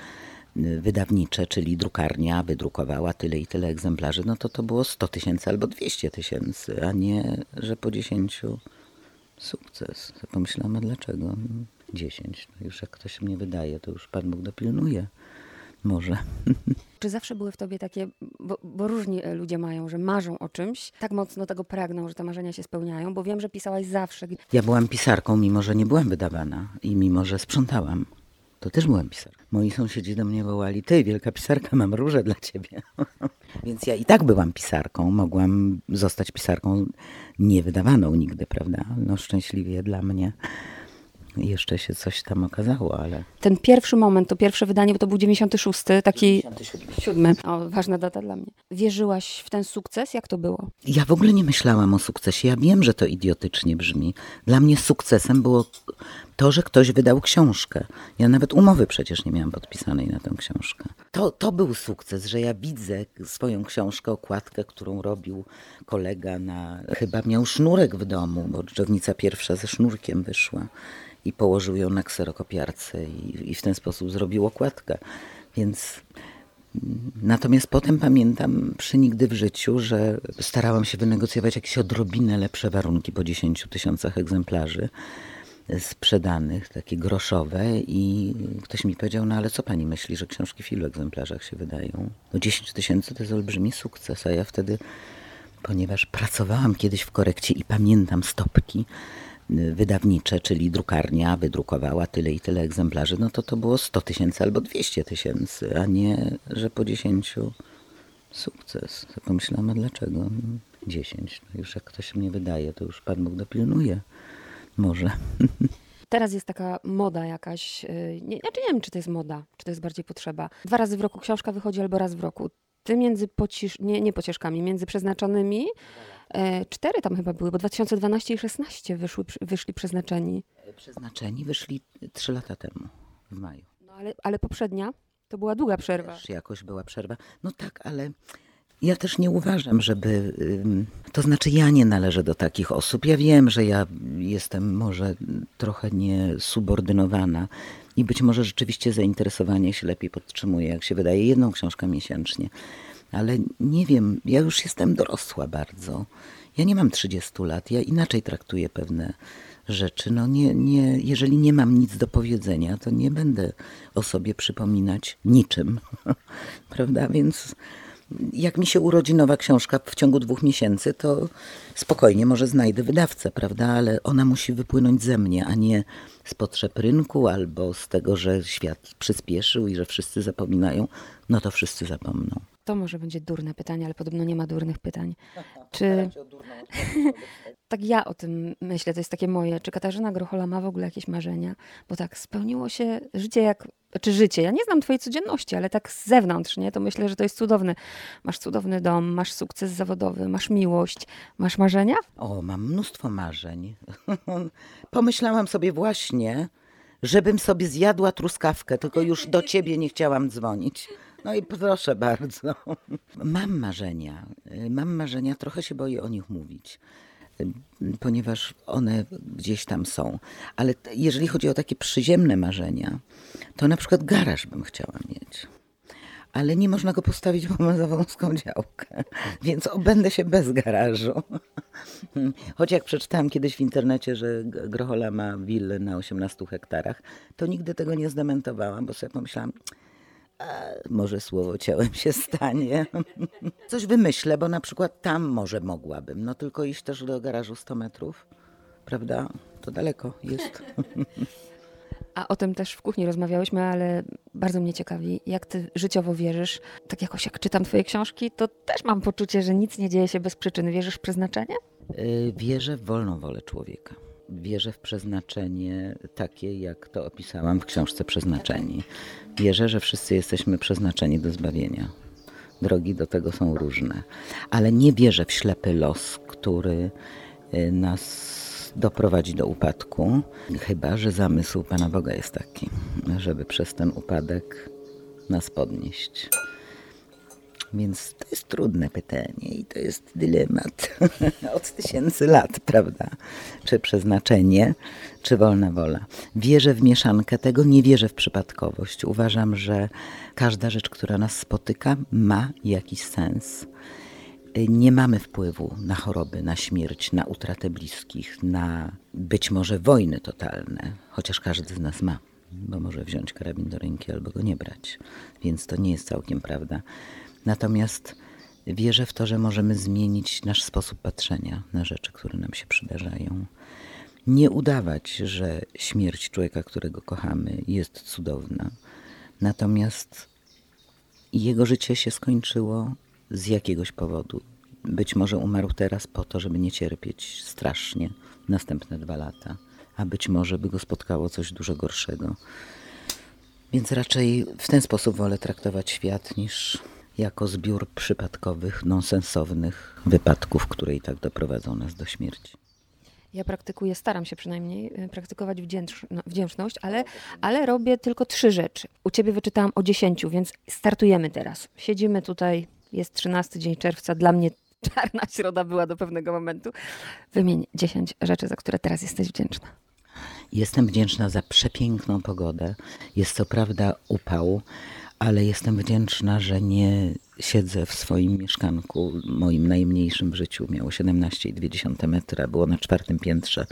wydawnicze, czyli drukarnia wydrukowała tyle i tyle egzemplarzy, no to to było 100 tysięcy albo 200 tysięcy, a nie, że po 10 sukces. Pomyślałam, a dlaczego? 10. No już jak ktoś mnie wydaje, to już Pan Bóg dopilnuje. Może. [LAUGHS] Czy zawsze były w tobie takie, bo, bo różni e, ludzie mają, że marzą o czymś, tak mocno tego pragną, że te marzenia się spełniają, bo wiem, że pisałaś zawsze. Ja byłam pisarką, mimo że nie byłam wydawana i mimo że sprzątałam. To też byłam pisarką. Moi sąsiedzi do mnie wołali, ty wielka pisarka, mam róże dla ciebie. [LAUGHS] Więc ja i tak byłam pisarką, mogłam zostać pisarką niewydawaną nigdy, prawda? No szczęśliwie dla mnie jeszcze się coś tam okazało, ale... Ten pierwszy moment, to pierwsze wydanie, bo to był 96, taki siódmy. O, ważna data dla mnie. Wierzyłaś w ten sukces? Jak to było? Ja w ogóle nie myślałam o sukcesie. Ja wiem, że to idiotycznie brzmi. Dla mnie sukcesem było to, że ktoś wydał książkę. Ja nawet umowy przecież nie miałam podpisanej na tę książkę. To, to był sukces, że ja widzę swoją książkę, okładkę, którą robił kolega na... Chyba miał sznurek w domu, bo dżdżownica pierwsza ze sznurkiem wyszła i położył ją na kserokopiarce i, i w ten sposób zrobił okładkę. Więc Natomiast potem pamiętam przy nigdy w życiu, że starałam się wynegocjować jakieś odrobinę lepsze warunki po 10 tysiącach egzemplarzy sprzedanych, takie groszowe i ktoś mi powiedział, no ale co pani myśli, że książki w ilu egzemplarzach się wydają? No 10 tysięcy to jest olbrzymi sukces, a ja wtedy, ponieważ pracowałam kiedyś w korekcie i pamiętam stopki, wydawnicze, czyli drukarnia wydrukowała tyle i tyle egzemplarzy, no to to było 100 tysięcy albo 200 tysięcy, a nie, że po 10 sukces. Pomyślałam, a dlaczego? 10. No już jak ktoś mnie wydaje, to już Pan Bóg dopilnuje. Może. [LAUGHS] Teraz jest taka moda jakaś, yy, nie, znaczy nie wiem, czy to jest moda, czy to jest bardziej potrzeba. Dwa razy w roku książka wychodzi albo raz w roku. Ty między pocisz, nie, nie pocieszkami, między przeznaczonymi, e, cztery tam chyba były, bo 2012 i 16 wyszły, wyszli przeznaczeni. Przeznaczeni wyszli trzy lata temu, w maju. No ale, ale poprzednia to była długa przerwa. Też jakoś była przerwa. No tak, ale ja też nie uważam, żeby. To znaczy, ja nie należę do takich osób. Ja wiem, że ja jestem może trochę niesubordynowana I być może rzeczywiście zainteresowanie się lepiej podtrzymuje, jak się wydaje, jedną książkę miesięcznie. Ale nie wiem, ja już jestem dorosła bardzo. Ja nie mam 30 lat, ja inaczej traktuję pewne rzeczy. No nie, nie, jeżeli nie mam nic do powiedzenia, to nie będę o sobie przypominać niczym. [LAUGHS] Prawda? Więc jak mi się urodzi nowa książka w ciągu dwóch miesięcy, to spokojnie może znajdę wydawcę, prawda? Ale ona musi wypłynąć ze mnie, a nie z potrzeb rynku albo z tego, że świat przyspieszył i że wszyscy zapominają. No to wszyscy zapomną. To może będzie durne pytanie, ale podobno nie ma durnych pytań. [LAUGHS] Czy [LAUGHS] tak ja o tym myślę, to jest takie moje. Czy Katarzyna Grochola ma w ogóle jakieś marzenia? Bo tak, spełniło się życie jak, czy życie. Ja nie znam twojej codzienności, ale tak z zewnątrz, nie? To myślę, że to jest cudowne. Masz cudowny dom, masz sukces zawodowy, masz miłość, masz marzenia? O, mam mnóstwo marzeń. [LAUGHS] Pomyślałam sobie właśnie, żebym sobie zjadła truskawkę, tylko już do ciebie nie chciałam dzwonić. No i proszę bardzo. [LAUGHS] Mam marzenia. Mam marzenia, trochę się boję o nich mówić ponieważ one gdzieś tam są. Ale jeżeli chodzi o takie przyziemne marzenia, to na przykład garaż bym chciała mieć. Ale nie można go postawić, bo ma za wąską działkę, [LAUGHS] więc obędę się bez garażu. [LAUGHS] Choć jak przeczytałam kiedyś w internecie, że Grochola ma willę na 18 hektarach, to nigdy tego nie zdementowałam, bo sobie pomyślałam, może słowo ciałem się stanie. [LAUGHS] Coś wymyślę, bo na przykład tam może mogłabym. No tylko iść też do garażu 100 metrów, prawda? To daleko jest. [LAUGHS] A o tym też w kuchni rozmawiałyśmy, ale bardzo mnie ciekawi, jak ty życiowo wierzysz. Tak jakoś jak czytam twoje książki, to też mam poczucie, że nic nie dzieje się bez przyczyny. Wierzysz w przeznaczenie? Yy, wierzę w wolną wolę człowieka wierzę w przeznaczenie takie, jak to opisałam w książce Przeznaczeni. Wierzę, że wszyscy jesteśmy przeznaczeni do zbawienia. Drogi do tego są różne, ale nie wierzę w ślepy los, który y, nas doprowadzi do upadku, chyba że zamysł Pana Boga jest taki, żeby przez ten upadek nas podnieść. Więc to jest trudne pytanie i to jest dylemat [LAUGHS] od tysięcy lat, prawda? Czy przeznaczenie, czy wolna wola. Wierzę w mieszankę tego, nie wierzę w przypadkowość. Uważam, że każda rzecz, która nas spotyka, ma jakiś sens. Nie mamy wpływu na choroby, na śmierć, na utratę bliskich, na być może wojny totalne, chociaż każdy z nas ma, bo może wziąć karabin do ręki albo go nie brać. Więc to nie jest całkiem prawda. Natomiast wierzę w to, że możemy zmienić nasz sposób patrzenia na rzeczy, które nam się przydarzają. Nie udawać, że śmierć człowieka, którego kochamy, jest cudowna. Natomiast jego życie się skończyło z jakiegoś powodu. Być może umarł teraz po to, żeby nie cierpieć strasznie następne dwa lata, a być może by go spotkało coś dużo gorszego. Więc raczej w ten sposób wolę traktować świat niż jako zbiór przypadkowych, nonsensownych wypadków, które i tak doprowadzą nas do śmierci. Ja praktykuję, staram się przynajmniej y, praktykować no, wdzięczność, ale, ale robię tylko trzy rzeczy. U ciebie wyczytałam o dziesięciu, więc startujemy teraz. Siedzimy tutaj, jest 13 dzień czerwca. Dla mnie czarna środa była do pewnego momentu. Wymień dziesięć rzeczy, za które teraz jesteś wdzięczna. Jestem wdzięczna za przepiękną pogodę. Jest co prawda upał, ale jestem wdzięczna, że nie siedzę w swoim mieszkanku, moim najmniejszym w życiu. Miało 17,2 metra, było na czwartym piętrze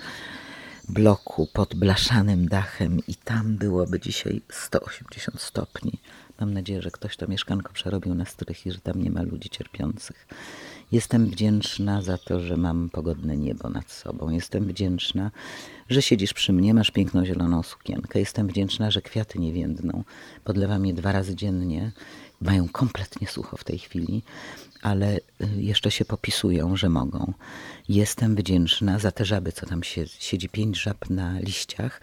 bloku pod blaszanym dachem i tam byłoby dzisiaj 180 stopni. Mam nadzieję, że ktoś to mieszkanko przerobił na strych i że tam nie ma ludzi cierpiących. Jestem wdzięczna za to, że mam pogodne niebo nad sobą. Jestem wdzięczna, że siedzisz przy mnie, masz piękną zieloną sukienkę. Jestem wdzięczna, że kwiaty nie więdną. Podlewam je dwa razy dziennie. Mają kompletnie sucho w tej chwili, ale y, jeszcze się popisują, że mogą. Jestem wdzięczna za te żaby, co tam się, siedzi pięć żab na liściach.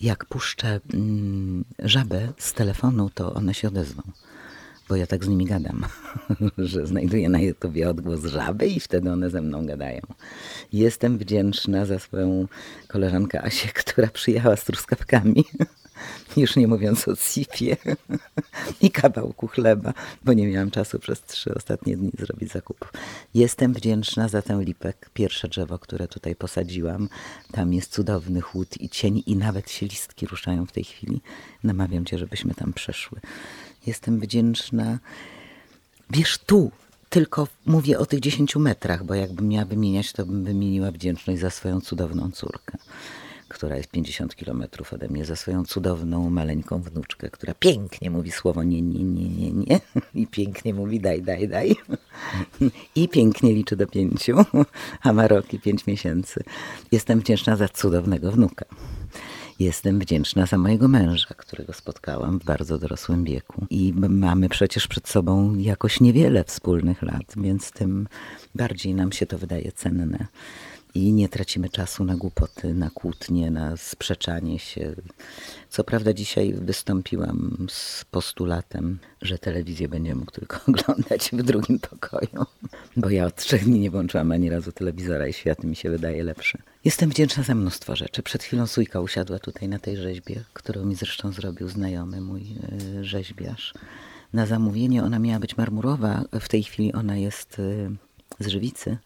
Jak puszczę mm, żabę z telefonu, to one się odezwą bo ja tak z nimi gadam, [LAUGHS] że znajduję na YouTubie odgłos żaby i wtedy one ze mną gadają. Jestem wdzięczna za swoją koleżankę Asię, która przyjechała z truskawkami [LAUGHS] już nie mówiąc o sipie [LAUGHS] i kawałku chleba, bo nie miałam czasu przez trzy ostatnie dni zrobić zakupów. Jestem wdzięczna za tę lipę, pierwsze drzewo, które tutaj posadziłam. Tam jest cudowny chłód i cień i nawet się listki ruszają w tej chwili. Namawiam cię, żebyśmy tam przeszły. Jestem wdzięczna. Wiesz, tu tylko mówię o tych 10 metrach, bo jakbym miała wymieniać, to bym wymieniła wdzięczność za swoją cudowną córkę która jest 50 kilometrów ode mnie, za swoją cudowną, maleńką wnuczkę, która pięknie mówi słowo nie, nie, nie, nie, nie i pięknie mówi daj, daj, daj i pięknie liczy do pięciu, a ma rok i pięć miesięcy. Jestem wdzięczna za cudownego wnuka. Jestem wdzięczna za mojego męża, którego spotkałam w bardzo dorosłym wieku. I mamy przecież przed sobą jakoś niewiele wspólnych lat, więc tym bardziej nam się to wydaje cenne i nie tracimy czasu na głupoty, na kłótnie, na sprzeczanie się. Co prawda dzisiaj wystąpiłam z postulatem, że telewizję będzie mógł tylko [LAUGHS] oglądać w drugim pokoju, bo ja od trzech dni nie włączyłam ani razu telewizora i świat mi się wydaje lepszy. Jestem wdzięczna za mnóstwo rzeczy. Przed chwilą Sójka usiadła tutaj na tej rzeźbie, którą mi zresztą zrobił znajomy mój e, rzeźbiarz. Na zamówienie ona miała być marmurowa, w tej chwili ona jest e, z żywicy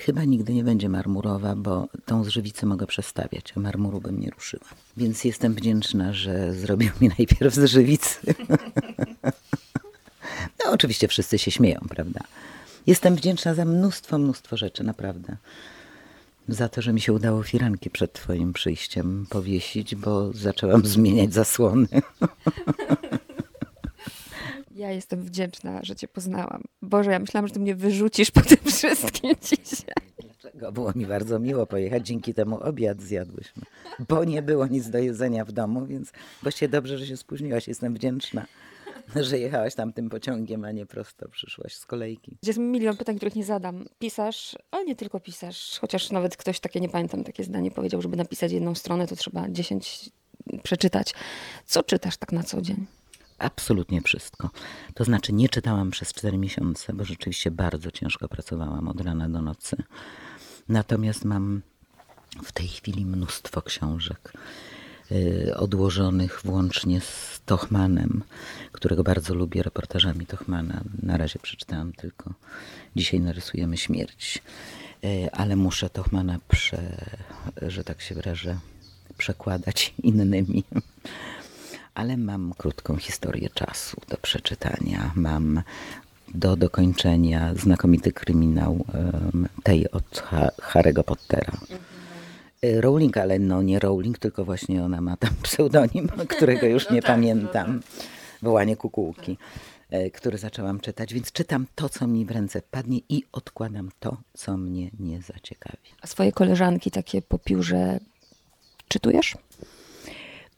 Chyba nigdy nie będzie marmurowa, bo tą żywicę mogę przestawiać, a marmuru bym nie ruszyła. Więc jestem wdzięczna, że zrobił mi [LAUGHS] najpierw z żywicy. [LAUGHS] no oczywiście wszyscy się śmieją, prawda? Jestem wdzięczna za mnóstwo, mnóstwo rzeczy, naprawdę. Za to, że mi się udało firanki przed twoim przyjściem powiesić, bo zaczęłam [LAUGHS] zmieniać zasłony. Ja jestem wdzięczna, że cię poznałam. Boże, ja myślałam, że ty mnie wyrzucisz po tym wszystkim [LAUGHS] dzisiaj. Dlaczego? Było mi bardzo miło pojechać. Dzięki temu obiad zjadłyśmy. Bo nie było nic do jedzenia w domu, więc właściwie dobrze, że się spóźniłaś. Jestem wdzięczna że jechałaś tam tym pociągiem, a nie prosto przyszłaś z kolejki. Jest milion pytań, których nie zadam. Pisarz, ale nie tylko pisarz, chociaż nawet ktoś takie, nie pamiętam, takie zdanie powiedział, żeby napisać jedną stronę, to trzeba dziesięć przeczytać. Co czytasz tak na co dzień? Absolutnie wszystko. To znaczy nie czytałam przez cztery miesiące, bo rzeczywiście bardzo ciężko pracowałam od rana do nocy. Natomiast mam w tej chwili mnóstwo książek y, odłożonych włącznie z Tochmanem, którego bardzo lubię, reportażami Tochmana. Na razie przeczytałam tylko Dzisiaj narysujemy śmierć, y, ale muszę Tochmana, prze, że tak się wyrażę, przekładać [LAUGHS] innymi ale mam krótką historię czasu do przeczytania. Mam do dokończenia znakomity kryminał tej od Harry'ego Pottera. Mhm. Rowling, ale no nie Rowling, tylko właśnie ona ma tam [LAUGHS] pseudonim, którego już [LAUGHS] no nie tak, pamiętam. No tak. Wołanie kukułki, e, który zaczęłam czytać, więc czytam to, co mi w ręce padnie i odkładam to, co mnie nie zaciekawi. A swoje koleżanki takie po piórze czytujesz?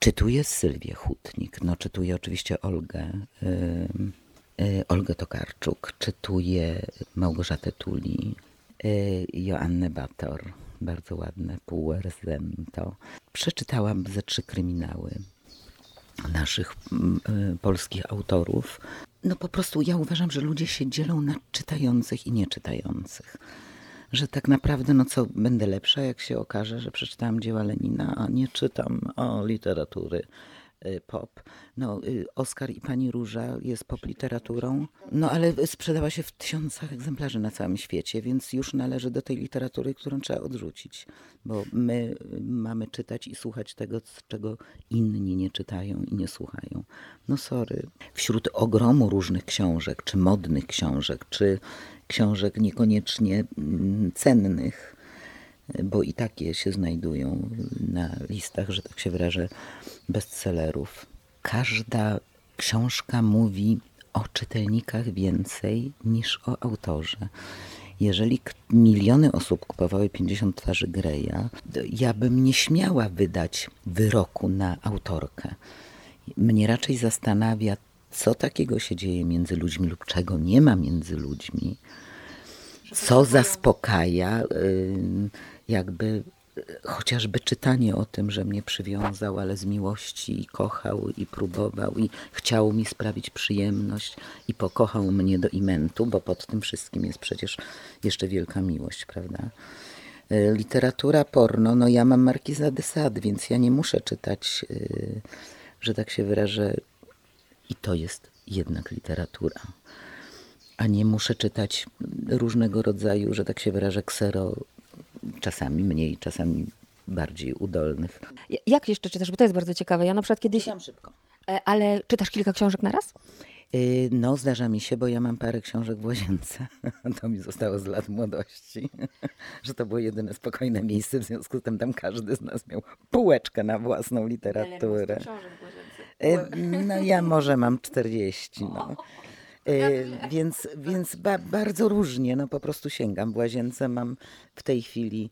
Czytuję Sylwię Hutnik, no czytuję oczywiście Olgę, y, Olgę Tokarczuk, czytuję Małgorzatę Tuli, y, Joannę Bator, bardzo ładne, Półerzento. Przeczytałam ze trzy kryminały naszych y, polskich autorów. No po prostu ja uważam, że ludzie się dzielą na czytających i nieczytających że tak naprawdę, no co, będę lepsza, jak się okaże, że przeczytałam dzieła Lenina, a nie czytam o literatury y, pop. No, y, Oskar i Pani Róża jest pop literaturą, no ale sprzedała się w tysiącach egzemplarzy na całym świecie, więc już należy do tej literatury, którą trzeba odrzucić, bo my y, mamy czytać i słuchać tego, czego inni nie czytają i nie słuchają. No sorry. Wśród ogromu różnych książek, czy modnych książek, czy książek niekoniecznie mm, cennych, bo i takie się znajdują na listach, że tak się wyrażę, bestsellerów. Każda książka mówi o czytelnikach więcej niż o autorze. Jeżeli miliony osób kupowały 50 twarzy Greya, ja bym nie śmiała wydać wyroku na autorkę. Mnie raczej zastanawia co takiego się dzieje między ludźmi lub czego nie ma między ludźmi, co zaspokaja jakby chociażby czytanie o tym, że mnie przywiązał, ale z miłości i kochał i próbował i chciał mi sprawić przyjemność i pokochał mnie do imentu, bo pod tym wszystkim jest przecież jeszcze wielka miłość, prawda? Y, literatura porno, no ja mam Markiza de Sade, więc ja nie muszę czytać y, że tak się wyrażę. I to jest jednak literatura. A nie muszę czytać różnego rodzaju, że tak się wyrażę, ksero, czasami mniej, czasami bardziej udolnych. Ja- Jak jeszcze czytasz? Bo to jest bardzo ciekawe. Ja na przykład kiedyś... szybko. E, Ale czytasz kilka książek na raz? Y, No, zdarza mi się, bo ja mam parę książek w łazience. [LAUGHS] To mi zostało z lat młodości, [LAUGHS] że to było jedyne spokojne miejsce, w związku z tym tam każdy z nas miał półeczkę na własną literaturę. Y, No ja może mam 40, no. Y, Więc, więc ba, bardzo różnie, no po prostu sięgam. W łazience mam w tej chwili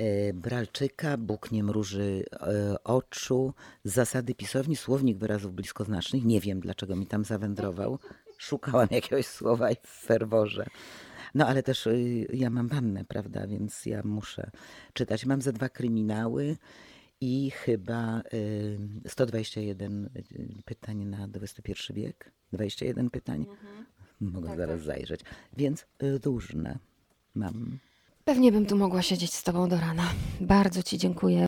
y, Bralczyka, Bóg nie mruży y, oczu, zasady pisowni, słownik wyrazów bliskoznacznych. Nie wiem, dlaczego mi tam zawędrował. Szukałam [LAUGHS] jakiegoś słowa i w ferworze. No ale też y, ja mam wannę, prawda, więc ja muszę czytać. Mam ze dwa kryminały i chyba y, 121 pytań na XXI wiek. 21 pytań. Mogę zaraz zajrzeć. Więc y, różne mam. Pewnie bym tu mogła siedzieć z tobą do rana. Bardzo ci dziękuję.